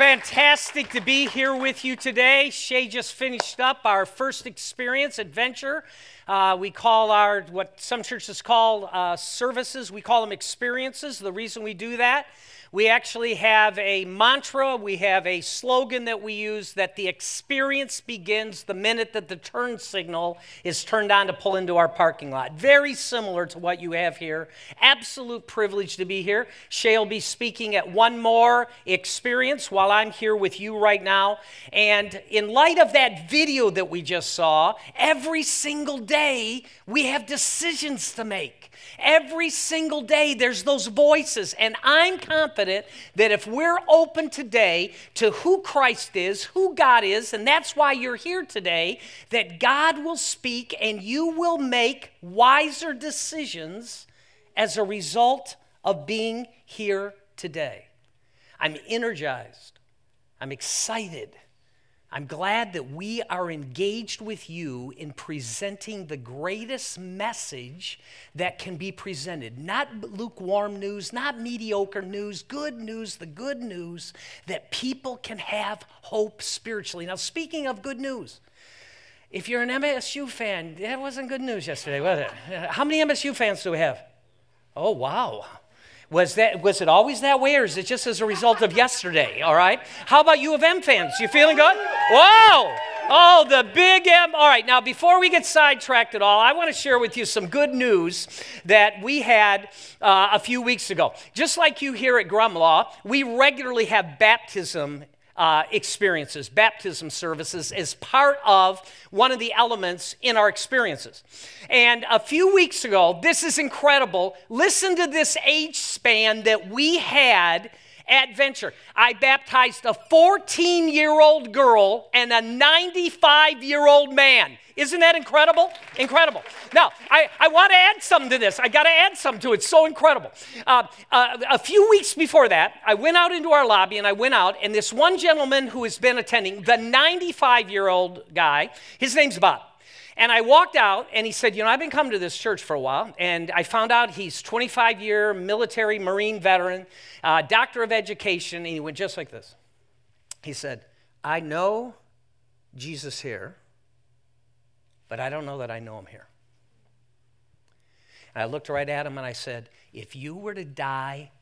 fantastic to be here with you today. Shay just finished up our first experience adventure. Uh, we call our, what some churches call uh, services, we call them experiences. The reason we do that we actually have a mantra, we have a slogan that we use that the experience begins the minute that the turn signal is turned on to pull into our parking lot. Very similar to what you have here. Absolute privilege to be here. Shay will be speaking at one more experience while I'm here with you right now. And in light of that video that we just saw, every single day we have decisions to make. Every single day, there's those voices. And I'm confident that if we're open today to who Christ is, who God is, and that's why you're here today, that God will speak and you will make wiser decisions as a result of being here today. I'm energized. I'm excited. I'm glad that we are engaged with you in presenting the greatest message that can be presented. Not lukewarm news, not mediocre news, good news, the good news that people can have hope spiritually. Now, speaking of good news, if you're an MSU fan, that wasn't good news yesterday, was it? How many MSU fans do we have? Oh, wow. Was, that, was it always that way, or is it just as a result of yesterday? All right. How about U of M fans? You feeling good? Whoa! Oh, the big M. All right, now before we get sidetracked at all, I want to share with you some good news that we had uh, a few weeks ago. Just like you here at Grumlaw, we regularly have baptism uh, experiences, baptism services, as part of one of the elements in our experiences. And a few weeks ago, this is incredible. Listen to this age span that we had at Venture. I baptized a 14 year old girl and a 95 year old man. Isn't that incredible? Incredible. Now, I, I want to add something to this. I got to add something to it. It's so incredible. Uh, uh, a few weeks before that, I went out into our lobby and I went out, and this one gentleman who has been attending, the 95 year old guy, his name's Bob. And I walked out and he said, You know, I've been coming to this church for a while. And I found out he's 25 year military Marine veteran, uh, doctor of education. And he went just like this. He said, I know Jesus here, but I don't know that I know him here. And I looked right at him and I said, If you were to die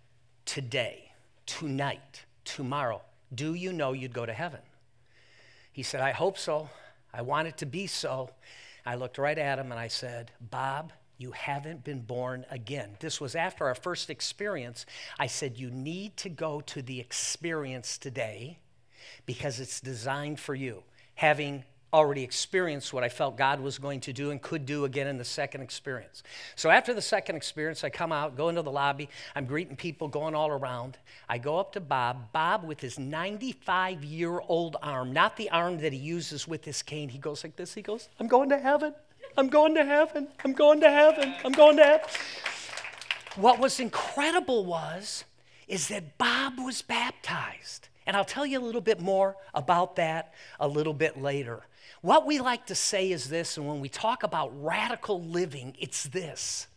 today, tonight, tomorrow, do you know you'd go to heaven? He said, I hope so. I want it to be so. I looked right at him and I said, Bob, you haven't been born again. This was after our first experience. I said, You need to go to the experience today because it's designed for you. Having already experienced what I felt God was going to do and could do again in the second experience. So after the second experience, I come out, go into the lobby, I'm greeting people going all around. I go up to Bob. Bob, with his 95 year old arm, not the arm that he uses with his cane, he goes like this. He goes, I'm going to heaven. I'm going to heaven. I'm going to heaven. I'm going to heaven. What was incredible was, is that Bob was baptized. And I'll tell you a little bit more about that a little bit later. What we like to say is this, and when we talk about radical living, it's this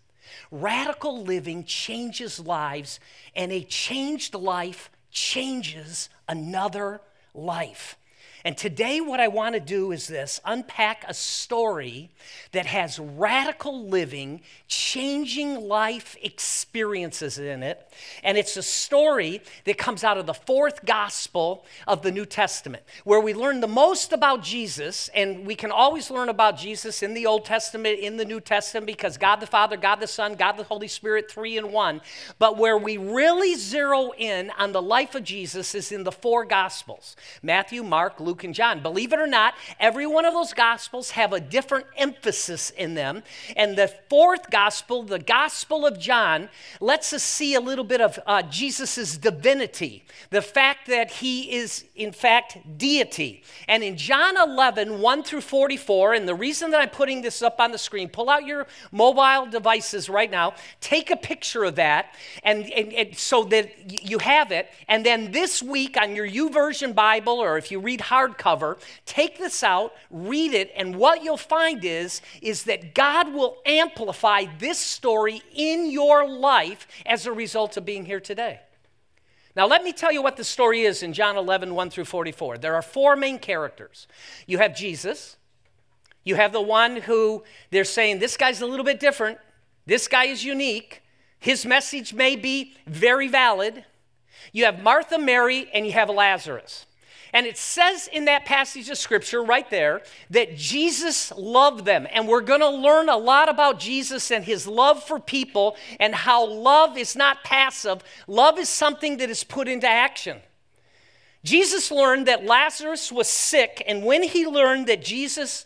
radical living changes lives, and a changed life changes another life. And today, what I want to do is this unpack a story that has radical living, changing life experiences in it. And it's a story that comes out of the fourth gospel of the New Testament, where we learn the most about Jesus. And we can always learn about Jesus in the Old Testament, in the New Testament, because God the Father, God the Son, God the Holy Spirit, three in one. But where we really zero in on the life of Jesus is in the four gospels Matthew, Mark, Luke, Luke and John. Believe it or not, every one of those gospels have a different emphasis in them. And the fourth gospel, the Gospel of John, lets us see a little bit of uh, Jesus' divinity, the fact that he is, in fact, deity. And in John 11, 1 through 44, and the reason that I'm putting this up on the screen, pull out your mobile devices right now, take a picture of that, and, and, and so that you have it. And then this week on your YouVersion Bible, or if you read hard hardcover. Take this out, read it, and what you'll find is, is that God will amplify this story in your life as a result of being here today. Now, let me tell you what the story is in John 11, 1 through 44. There are four main characters. You have Jesus, you have the one who they're saying, this guy's a little bit different, this guy is unique, his message may be very valid. You have Martha, Mary, and you have Lazarus. And it says in that passage of scripture right there that Jesus loved them. And we're going to learn a lot about Jesus and his love for people and how love is not passive, love is something that is put into action. Jesus learned that Lazarus was sick, and when he learned that Jesus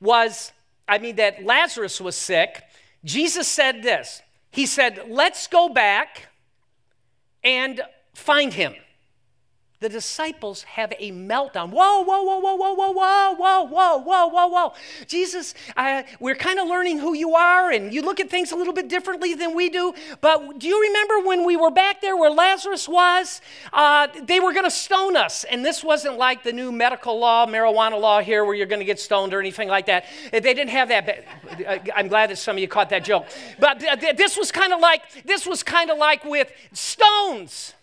was, I mean, that Lazarus was sick, Jesus said this. He said, Let's go back and find him the disciples have a meltdown. Whoa, whoa, whoa, whoa, whoa, whoa, whoa, whoa, whoa, whoa, whoa, whoa. Jesus, uh, we're kind of learning who you are, and you look at things a little bit differently than we do. But do you remember when we were back there where Lazarus was? Uh, they were going to stone us. And this wasn't like the new medical law, marijuana law here, where you're going to get stoned or anything like that. They didn't have that. I'm glad that some of you caught that joke. But this was kind of like this was kind of like with stones.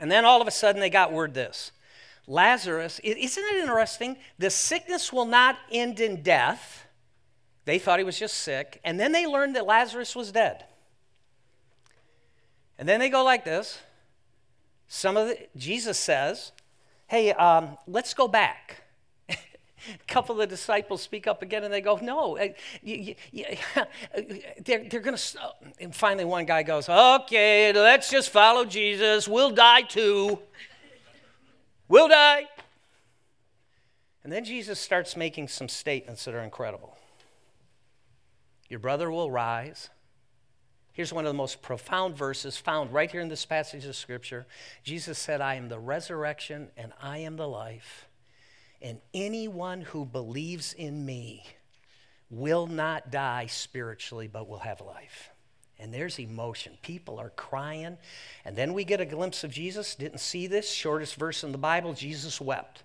And then all of a sudden they got word this Lazarus, isn't it interesting? The sickness will not end in death. They thought he was just sick. And then they learned that Lazarus was dead. And then they go like this. Some of the, Jesus says, hey, um, let's go back. A couple of the disciples speak up again and they go, No, uh, they're, they're going to. And finally, one guy goes, Okay, let's just follow Jesus. We'll die too. We'll die. And then Jesus starts making some statements that are incredible. Your brother will rise. Here's one of the most profound verses found right here in this passage of Scripture. Jesus said, I am the resurrection and I am the life and anyone who believes in me will not die spiritually, but will have life. And there's emotion. People are crying. And then we get a glimpse of Jesus. Didn't see this. Shortest verse in the Bible Jesus wept.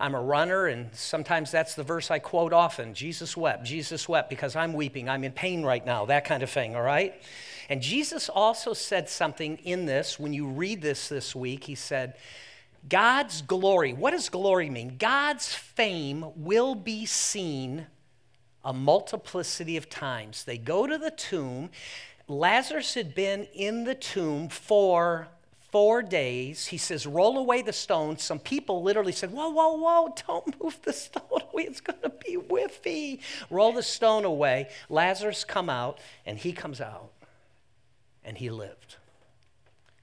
I'm a runner, and sometimes that's the verse I quote often Jesus wept. Jesus wept because I'm weeping. I'm in pain right now, that kind of thing, all right? And Jesus also said something in this. When you read this this week, he said, God's glory, what does glory mean? God's fame will be seen a multiplicity of times. They go to the tomb. Lazarus had been in the tomb for four days. He says, Roll away the stone. Some people literally said, Whoa, whoa, whoa, don't move the stone away. It's going to be whiffy. Roll the stone away. Lazarus come out, and he comes out, and he lived.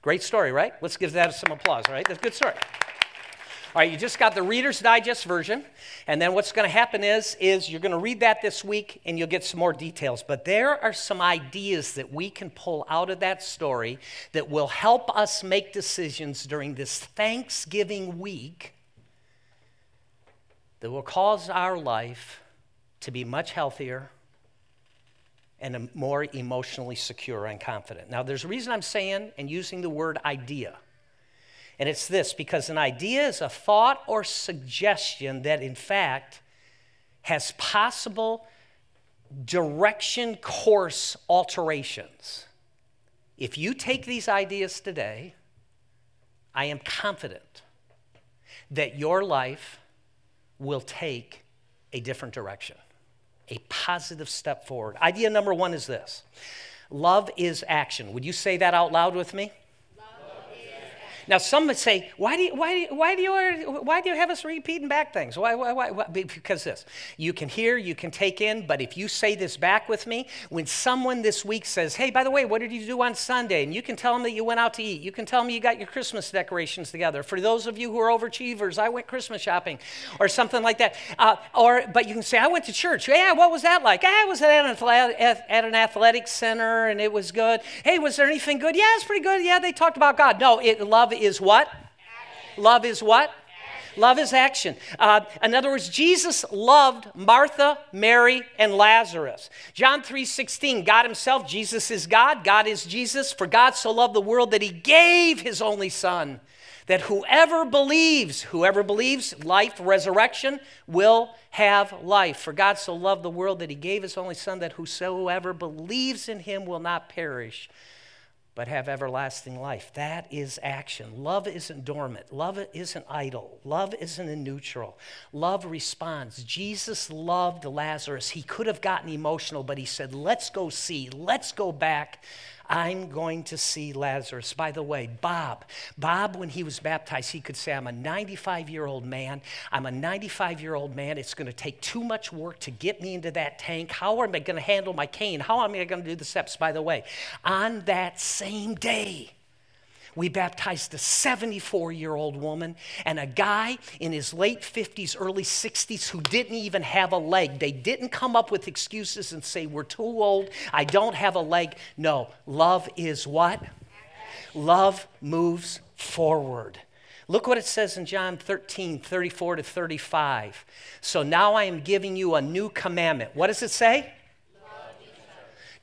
Great story, right? Let's give that some applause, right? That's a good story. All right, you just got the Reader's Digest version, and then what's going to happen is, is you're going to read that this week, and you'll get some more details. But there are some ideas that we can pull out of that story that will help us make decisions during this Thanksgiving week that will cause our life to be much healthier, and a more emotionally secure and confident. Now, there's a reason I'm saying and using the word idea. And it's this because an idea is a thought or suggestion that, in fact, has possible direction course alterations. If you take these ideas today, I am confident that your life will take a different direction a positive step forward. Idea number one is this love is action. Would you say that out loud with me? Now, some would say, why do you, why why do you, why do you have us repeating back things? Why, why, why, why? Because this. You can hear, you can take in, but if you say this back with me, when someone this week says, hey, by the way, what did you do on Sunday? And you can tell them that you went out to eat. You can tell them you got your Christmas decorations together. For those of you who are overachievers, I went Christmas shopping or something like that. Uh, or, but you can say, I went to church. Yeah, what was that like? I was at an, at an athletic center and it was good. Hey, was there anything good? Yeah, it's pretty good. Yeah, they talked about God. No, it, love is what? Action. Love is what? Action. Love is action. Uh, in other words, Jesus loved Martha, Mary, and Lazarus. John 3:16, God himself, Jesus is God, God is Jesus, for God so loved the world that he gave his only son that whoever believes, whoever believes life, resurrection, will have life. For God so loved the world that he gave his only Son, that whosoever believes in him will not perish, but have everlasting life. That is action. Love isn't dormant. Love isn't idle. Love isn't in neutral. Love responds. Jesus loved Lazarus. He could have gotten emotional, but he said, Let's go see. Let's go back. I'm going to see Lazarus. By the way, Bob, Bob, when he was baptized, he could say, I'm a 95 year old man. I'm a 95 year old man. It's going to take too much work to get me into that tank. How am I going to handle my cane? How am I going to do the steps? By the way, on that same day, we baptized a 74 year old woman and a guy in his late 50s, early 60s who didn't even have a leg. They didn't come up with excuses and say, We're too old, I don't have a leg. No, love is what? Love moves forward. Look what it says in John 13, 34 to 35. So now I am giving you a new commandment. What does it say?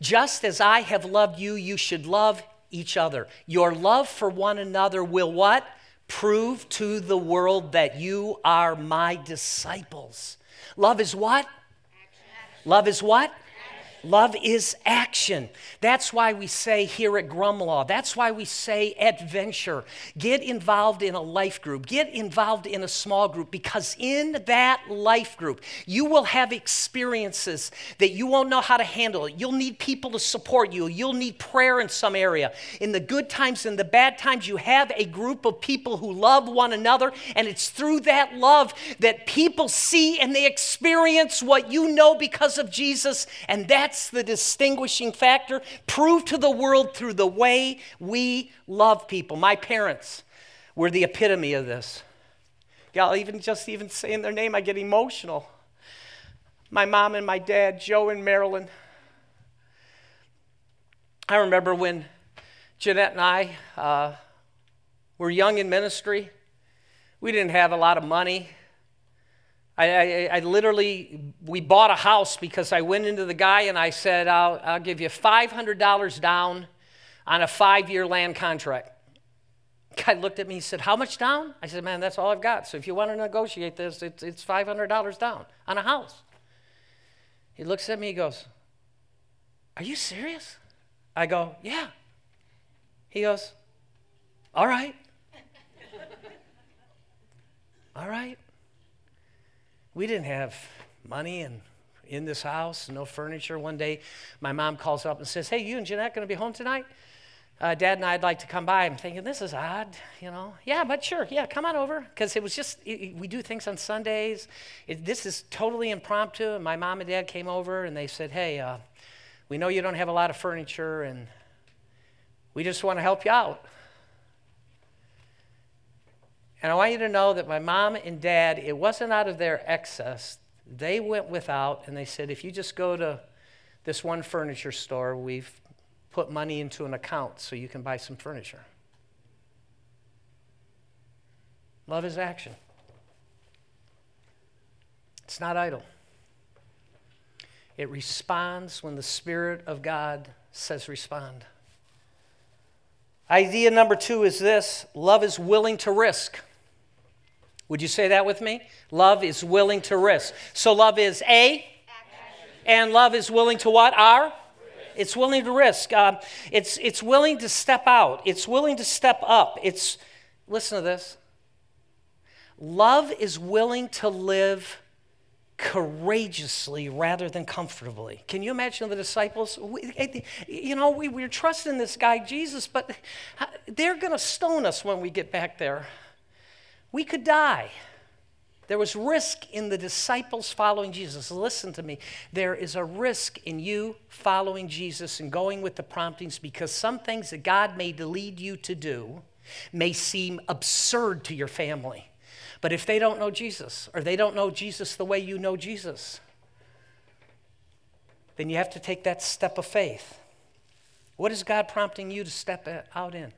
Just as I have loved you, you should love each other. Your love for one another will what? Prove to the world that you are my disciples. Love is what? Love is what? Love is action. That's why we say here at Grumlaw, that's why we say adventure. Get involved in a life group, get involved in a small group, because in that life group, you will have experiences that you won't know how to handle. You'll need people to support you, you'll need prayer in some area. In the good times and the bad times, you have a group of people who love one another, and it's through that love that people see and they experience what you know because of Jesus, and that's that's the distinguishing factor. Prove to the world through the way we love people. My parents were the epitome of this. Y'all, even just even saying their name, I get emotional. My mom and my dad, Joe and Marilyn. I remember when Jeanette and I uh, were young in ministry. We didn't have a lot of money. I, I, I, literally, we bought a house because I went into the guy and I said, I'll, I'll give you $500 down on a five year land contract. Guy looked at me and said, How much down? I said, Man, that's all I've got. So if you want to negotiate this, it's, it's $500 down on a house. He looks at me, he goes, Are you serious? I go, Yeah. He goes, All right. all right we didn't have money and in this house, no furniture. One day, my mom calls up and says, Hey, you and Jeanette going to be home tonight? Uh, Dad and I'd like to come by. I'm thinking, this is odd, you know. Yeah, but sure, yeah, come on over. Because it was just, it, we do things on Sundays. It, this is totally impromptu. And my mom and dad came over and they said, hey, uh, we know you don't have a lot of furniture and we just want to help you out. And I want you to know that my mom and dad, it wasn't out of their excess. They went without and they said, if you just go to this one furniture store, we've put money into an account so you can buy some furniture. Love is action, it's not idle. It responds when the Spirit of God says respond. Idea number two is this love is willing to risk. Would you say that with me? Love is willing to risk. So love is A, and love is willing to what? R? It's willing to risk. Uh, it's, it's willing to step out. It's willing to step up. It's, listen to this. Love is willing to live courageously rather than comfortably. Can you imagine the disciples? We, you know, we, we're trusting this guy, Jesus, but they're going to stone us when we get back there. We could die. There was risk in the disciples following Jesus. Listen to me. There is a risk in you following Jesus and going with the promptings because some things that God may lead you to do may seem absurd to your family. But if they don't know Jesus or they don't know Jesus the way you know Jesus, then you have to take that step of faith. What is God prompting you to step out in?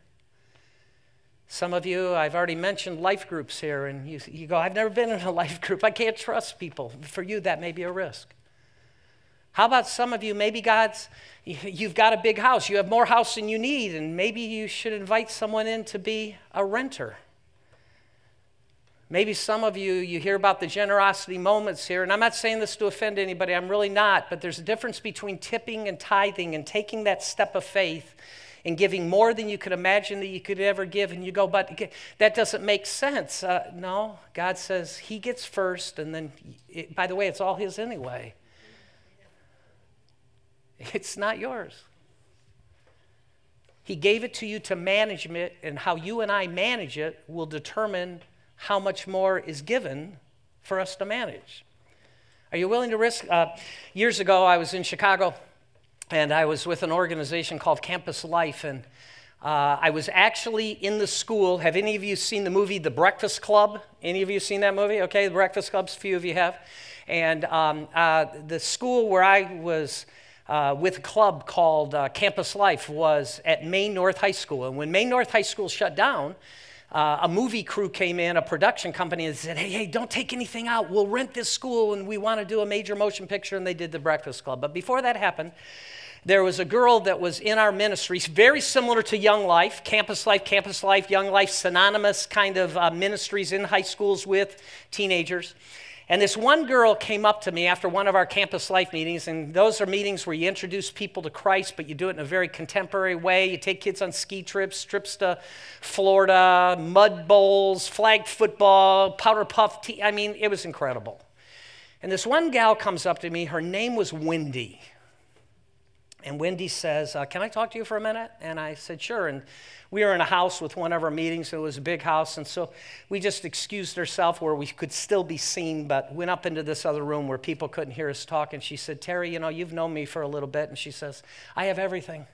Some of you, I've already mentioned life groups here, and you, you go, I've never been in a life group. I can't trust people. For you, that may be a risk. How about some of you, maybe God's, you've got a big house, you have more house than you need, and maybe you should invite someone in to be a renter. Maybe some of you, you hear about the generosity moments here, and I'm not saying this to offend anybody, I'm really not, but there's a difference between tipping and tithing and taking that step of faith and giving more than you could imagine that you could ever give. And you go, but that doesn't make sense. Uh, no, God says He gets first, and then, it, by the way, it's all His anyway. It's not yours. He gave it to you to manage it, and how you and I manage it will determine how much more is given for us to manage. Are you willing to risk? Uh, years ago, I was in Chicago, and I was with an organization called Campus Life, and uh, I was actually in the school. Have any of you seen the movie The Breakfast Club? Any of you seen that movie? Okay, The Breakfast Club, a few of you have. And um, uh, the school where I was uh, with a club called uh, Campus Life was at Maine North High School. And when Maine North High School shut down, uh, a movie crew came in, a production company, and said, Hey, hey, don't take anything out. We'll rent this school and we want to do a major motion picture. And they did The Breakfast Club. But before that happened, there was a girl that was in our ministries, very similar to Young Life, Campus Life, Campus Life, Young Life, synonymous kind of uh, ministries in high schools with teenagers. And this one girl came up to me after one of our campus life meetings, and those are meetings where you introduce people to Christ, but you do it in a very contemporary way. You take kids on ski trips, trips to Florida, mud bowls, flag football, powder puff tea. I mean, it was incredible. And this one gal comes up to me, her name was Wendy. And Wendy says, uh, Can I talk to you for a minute? And I said, Sure. And we were in a house with one of our meetings. It was a big house. And so we just excused ourselves where we could still be seen, but went up into this other room where people couldn't hear us talk. And she said, Terry, you know, you've known me for a little bit. And she says, I have everything.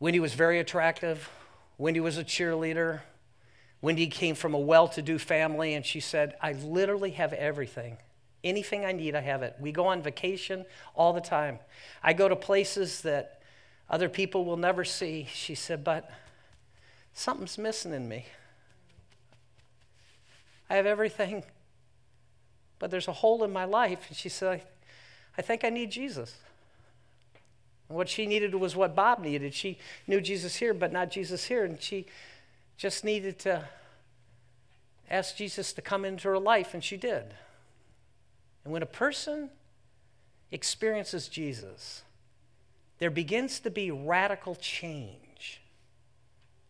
Wendy was very attractive. Wendy was a cheerleader. Wendy came from a well to do family. And she said, I literally have everything. Anything I need, I have it. We go on vacation all the time. I go to places that other people will never see. She said, but something's missing in me. I have everything, but there's a hole in my life. And she said, I think I need Jesus. And what she needed was what Bob needed. She knew Jesus here, but not Jesus here. And she just needed to ask Jesus to come into her life, and she did. And when a person experiences Jesus, there begins to be radical change.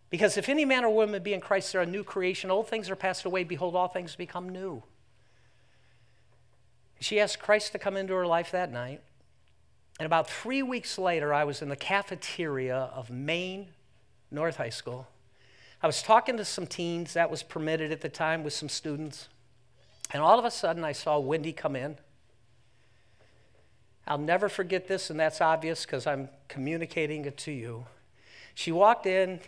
Because if any man or woman be in Christ, they're a new creation. Old things are passed away. Behold, all things become new. She asked Christ to come into her life that night. And about three weeks later, I was in the cafeteria of Maine North High School. I was talking to some teens, that was permitted at the time with some students. And all of a sudden, I saw Wendy come in. I'll never forget this, and that's obvious because I'm communicating it to you. She walked in,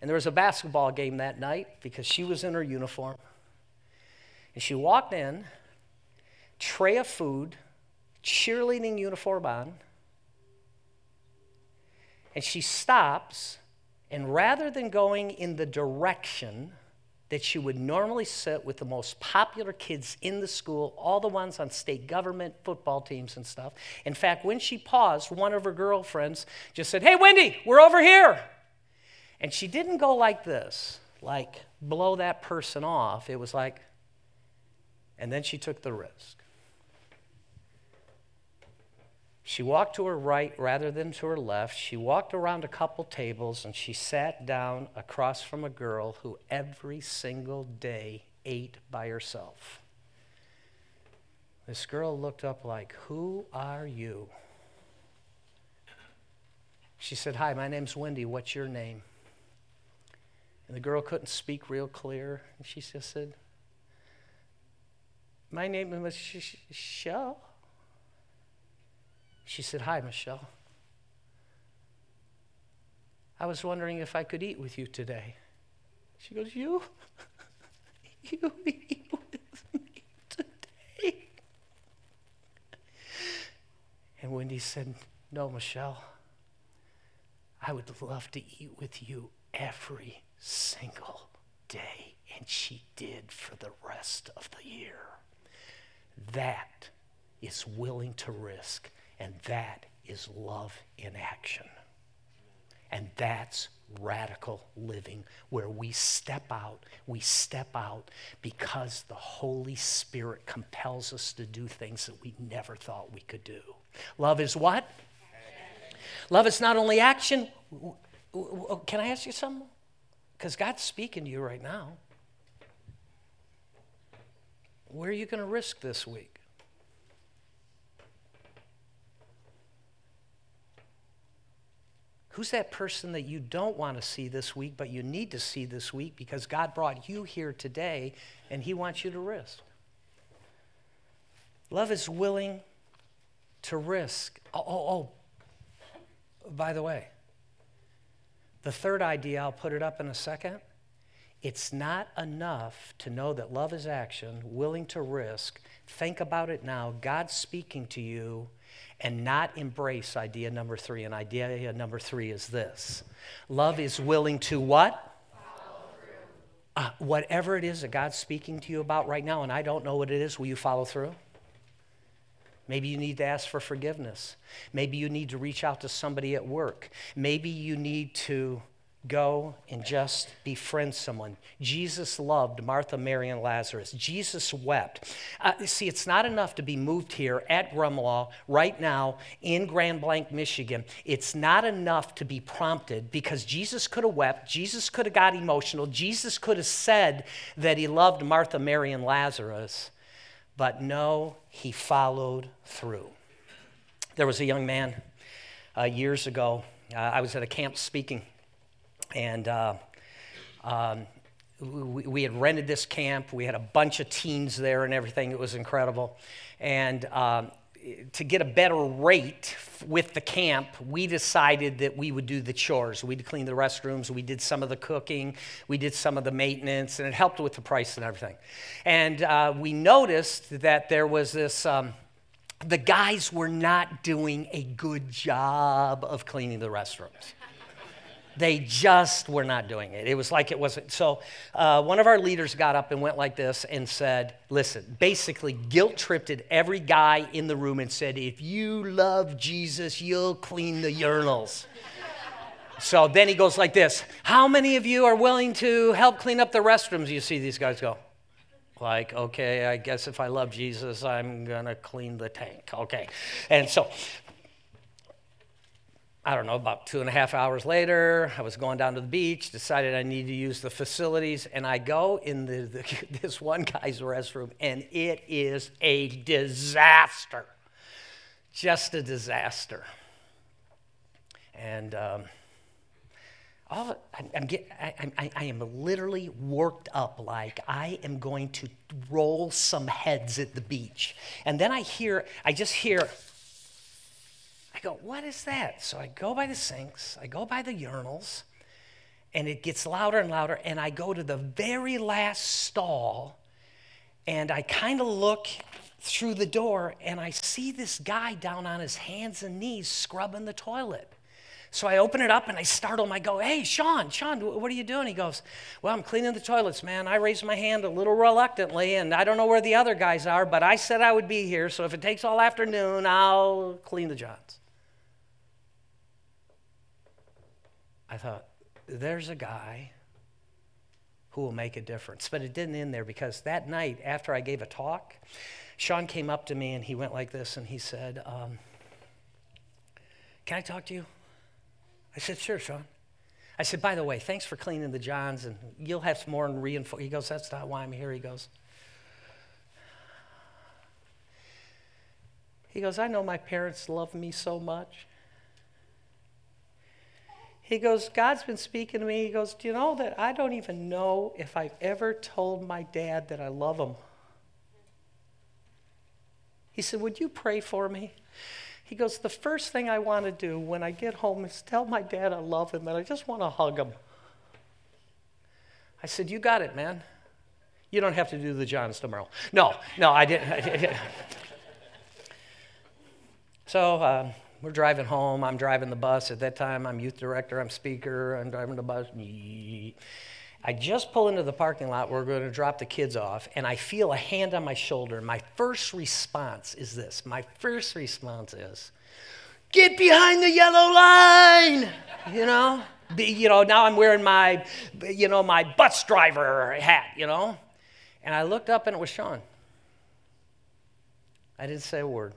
and there was a basketball game that night because she was in her uniform. And she walked in, tray of food, cheerleading uniform on, and she stops, and rather than going in the direction that she would normally sit with the most popular kids in the school, all the ones on state government football teams and stuff. In fact, when she paused, one of her girlfriends just said, Hey, Wendy, we're over here. And she didn't go like this, like blow that person off. It was like, and then she took the risk. She walked to her right rather than to her left. She walked around a couple tables and she sat down across from a girl who every single day ate by herself. This girl looked up like, Who are you? She said, Hi, my name's Wendy. What's your name? And the girl couldn't speak real clear. And she just said, My name is Michelle. She said, Hi, Michelle. I was wondering if I could eat with you today. She goes, You? you eat with me today? And Wendy said, No, Michelle. I would love to eat with you every single day. And she did for the rest of the year. That is willing to risk and that is love in action. And that's radical living, where we step out, we step out because the Holy Spirit compels us to do things that we never thought we could do. Love is what? Love is not only action. Oh, can I ask you something? Because God's speaking to you right now. Where are you going to risk this week? Who's that person that you don't want to see this week, but you need to see this week because God brought you here today and He wants you to risk? Love is willing to risk. Oh, oh, oh. by the way, the third idea, I'll put it up in a second. It's not enough to know that love is action, willing to risk. Think about it now. God's speaking to you and not embrace idea number three. And idea number three is this love is willing to what? Uh, whatever it is that God's speaking to you about right now, and I don't know what it is, will you follow through? Maybe you need to ask for forgiveness. Maybe you need to reach out to somebody at work. Maybe you need to go and just befriend someone. Jesus loved Martha, Mary, and Lazarus. Jesus wept. Uh, see, it's not enough to be moved here at Grumlaw right now in Grand Blanc, Michigan. It's not enough to be prompted because Jesus could have wept. Jesus could have got emotional. Jesus could have said that he loved Martha, Mary, and Lazarus. But no, he followed through. There was a young man uh, years ago. Uh, I was at a camp speaking and uh, um, we, we, had rented this camp. We had a bunch of teens there and everything. It was incredible. And um, to get a better rate with the camp, we decided that we would do the chores. We'd clean the restrooms, we did some of the cooking, we did some of the maintenance, and it helped with the price and everything. And uh, we noticed that there was this. Um, the guys were not doing a good job of cleaning the restrooms. They just were not doing it. It was like it wasn't. So, uh, one of our leaders got up and went like this and said, Listen, basically guilt tripped every guy in the room and said, If you love Jesus, you'll clean the urinals. so then he goes like this How many of you are willing to help clean up the restrooms? You see these guys go. Like, okay, I guess if I love Jesus, I'm gonna clean the tank. Okay. And so I don't know, about two and a half hours later, I was going down to the beach, decided I need to use the facilities, and I go in the, the, this one guy's restroom, and it is a disaster. Just a disaster. And um, all, I'm get, I, I, I am literally worked up like I am going to roll some heads at the beach. And then I hear, I just hear, I go, what is that? So I go by the sinks, I go by the urinals, and it gets louder and louder. And I go to the very last stall, and I kind of look through the door, and I see this guy down on his hands and knees scrubbing the toilet. So I open it up and I startle him. I go, Hey, Sean, Sean, what are you doing? He goes, Well, I'm cleaning the toilets, man. I raised my hand a little reluctantly, and I don't know where the other guys are, but I said I would be here. So if it takes all afternoon, I'll clean the johns. I thought, there's a guy who will make a difference. But it didn't end there because that night, after I gave a talk, Sean came up to me and he went like this and he said, um, Can I talk to you? I said, Sure, Sean. I said, By the way, thanks for cleaning the Johns and you'll have some more and reinforce. He goes, That's not why I'm here. He goes, He goes, I know my parents love me so much. He goes, God's been speaking to me. He goes, Do you know that I don't even know if I've ever told my dad that I love him? He said, Would you pray for me? He goes, The first thing I want to do when I get home is tell my dad I love him and I just want to hug him. I said, You got it, man. You don't have to do the Johns tomorrow. No, no, I didn't. I didn't. so, um, we're driving home. I'm driving the bus. At that time, I'm youth director, I'm speaker, I'm driving the bus. I just pull into the parking lot. We're going to drop the kids off, and I feel a hand on my shoulder. My first response is this my first response is, Get behind the yellow line! You know? you know, now I'm wearing my, you know, my bus driver hat, you know? And I looked up and it was Sean. I didn't say a word.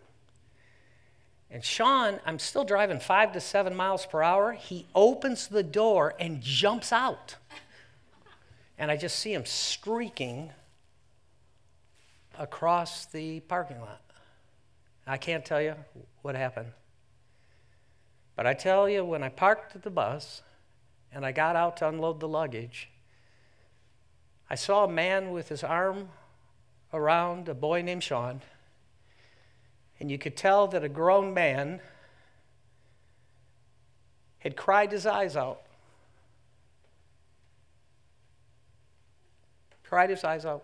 And Sean, I'm still driving five to seven miles per hour. He opens the door and jumps out. And I just see him streaking across the parking lot. I can't tell you what happened. But I tell you, when I parked the bus and I got out to unload the luggage, I saw a man with his arm around a boy named Sean, and you could tell that a grown man had cried his eyes out. Cried his eyes out.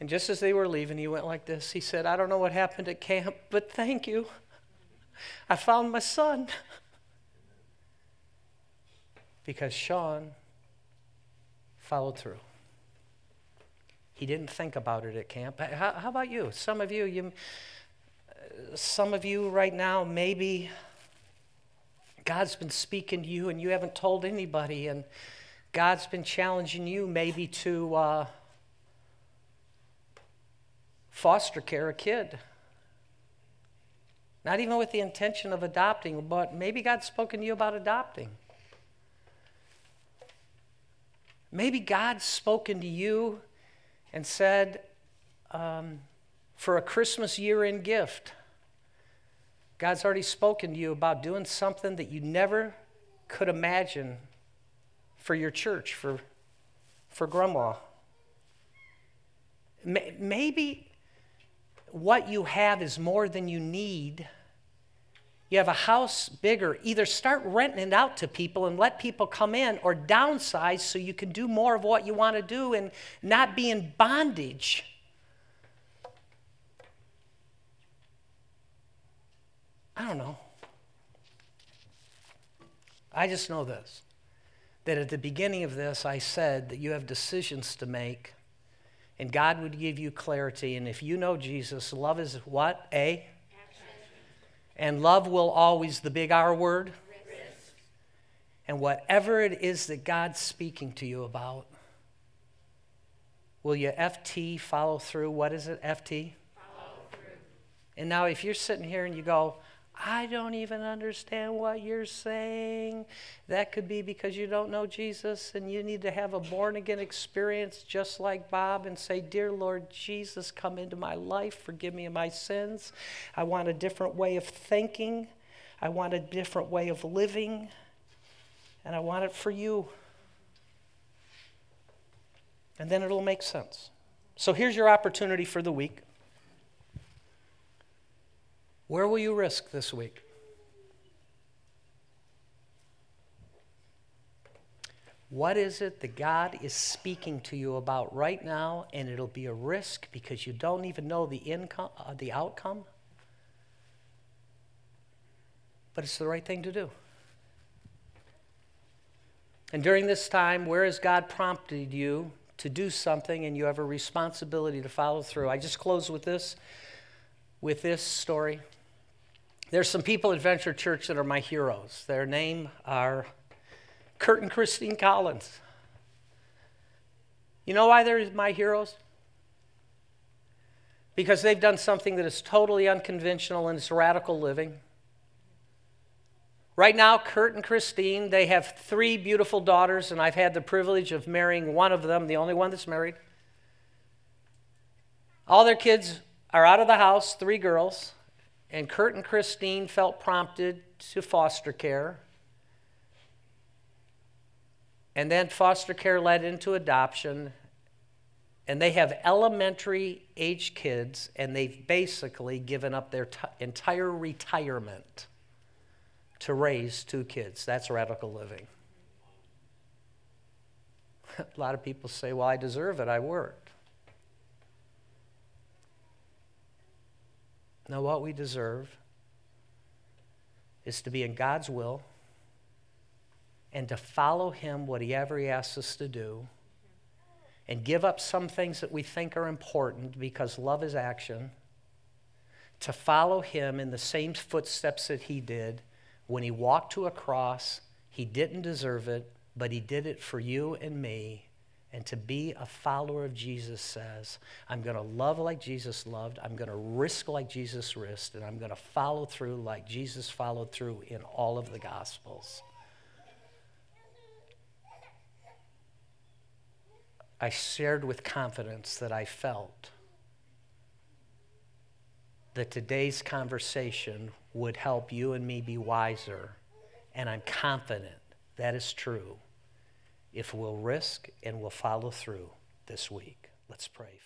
And just as they were leaving, he went like this. He said, I don't know what happened at camp, but thank you. I found my son. because Sean followed through. He didn't think about it at camp. How, how about you? Some of you, you, uh, some of you right now, maybe God's been speaking to you and you haven't told anybody, and God's been challenging you maybe to uh, foster care a kid. Not even with the intention of adopting, but maybe God's spoken to you about adopting. Maybe God's spoken to you and said, um, for a Christmas year end gift, God's already spoken to you about doing something that you never could imagine for your church, for, for grandma. Maybe what you have is more than you need you have a house bigger, either start renting it out to people and let people come in, or downsize so you can do more of what you want to do and not be in bondage. I don't know. I just know this that at the beginning of this, I said that you have decisions to make, and God would give you clarity. And if you know Jesus, love is what? A? And love will always, the big R word. Risk. And whatever it is that God's speaking to you about, will you FT follow through? What is it, FT? Follow through. And now, if you're sitting here and you go, I don't even understand what you're saying. That could be because you don't know Jesus and you need to have a born again experience just like Bob and say, Dear Lord Jesus, come into my life, forgive me of my sins. I want a different way of thinking, I want a different way of living, and I want it for you. And then it'll make sense. So here's your opportunity for the week. Where will you risk this week? What is it that God is speaking to you about right now, and it'll be a risk because you don't even know the income, uh, the outcome? But it's the right thing to do. And during this time, where has God prompted you to do something, and you have a responsibility to follow through? I just close with this, with this story. There's some people at Venture Church that are my heroes. Their name are Kurt and Christine Collins. You know why they're my heroes? Because they've done something that is totally unconventional and it's radical living. Right now, Kurt and Christine, they have three beautiful daughters, and I've had the privilege of marrying one of them, the only one that's married. All their kids are out of the house, three girls and Kurt and Christine felt prompted to foster care. And then foster care led into adoption. And they have elementary age kids, and they've basically given up their t- entire retirement to raise two kids. That's radical living. A lot of people say, Well, I deserve it, I worked. Now, what we deserve is to be in God's will and to follow Him whatever He asks us to do and give up some things that we think are important because love is action, to follow Him in the same footsteps that He did when He walked to a cross. He didn't deserve it, but He did it for you and me, And to be a follower of Jesus says, I'm going to love like Jesus loved, I'm going to risk like Jesus risked, and I'm going to follow through like Jesus followed through in all of the Gospels. I shared with confidence that I felt that today's conversation would help you and me be wiser, and I'm confident that is true if we'll risk and we'll follow through this week. Let's pray.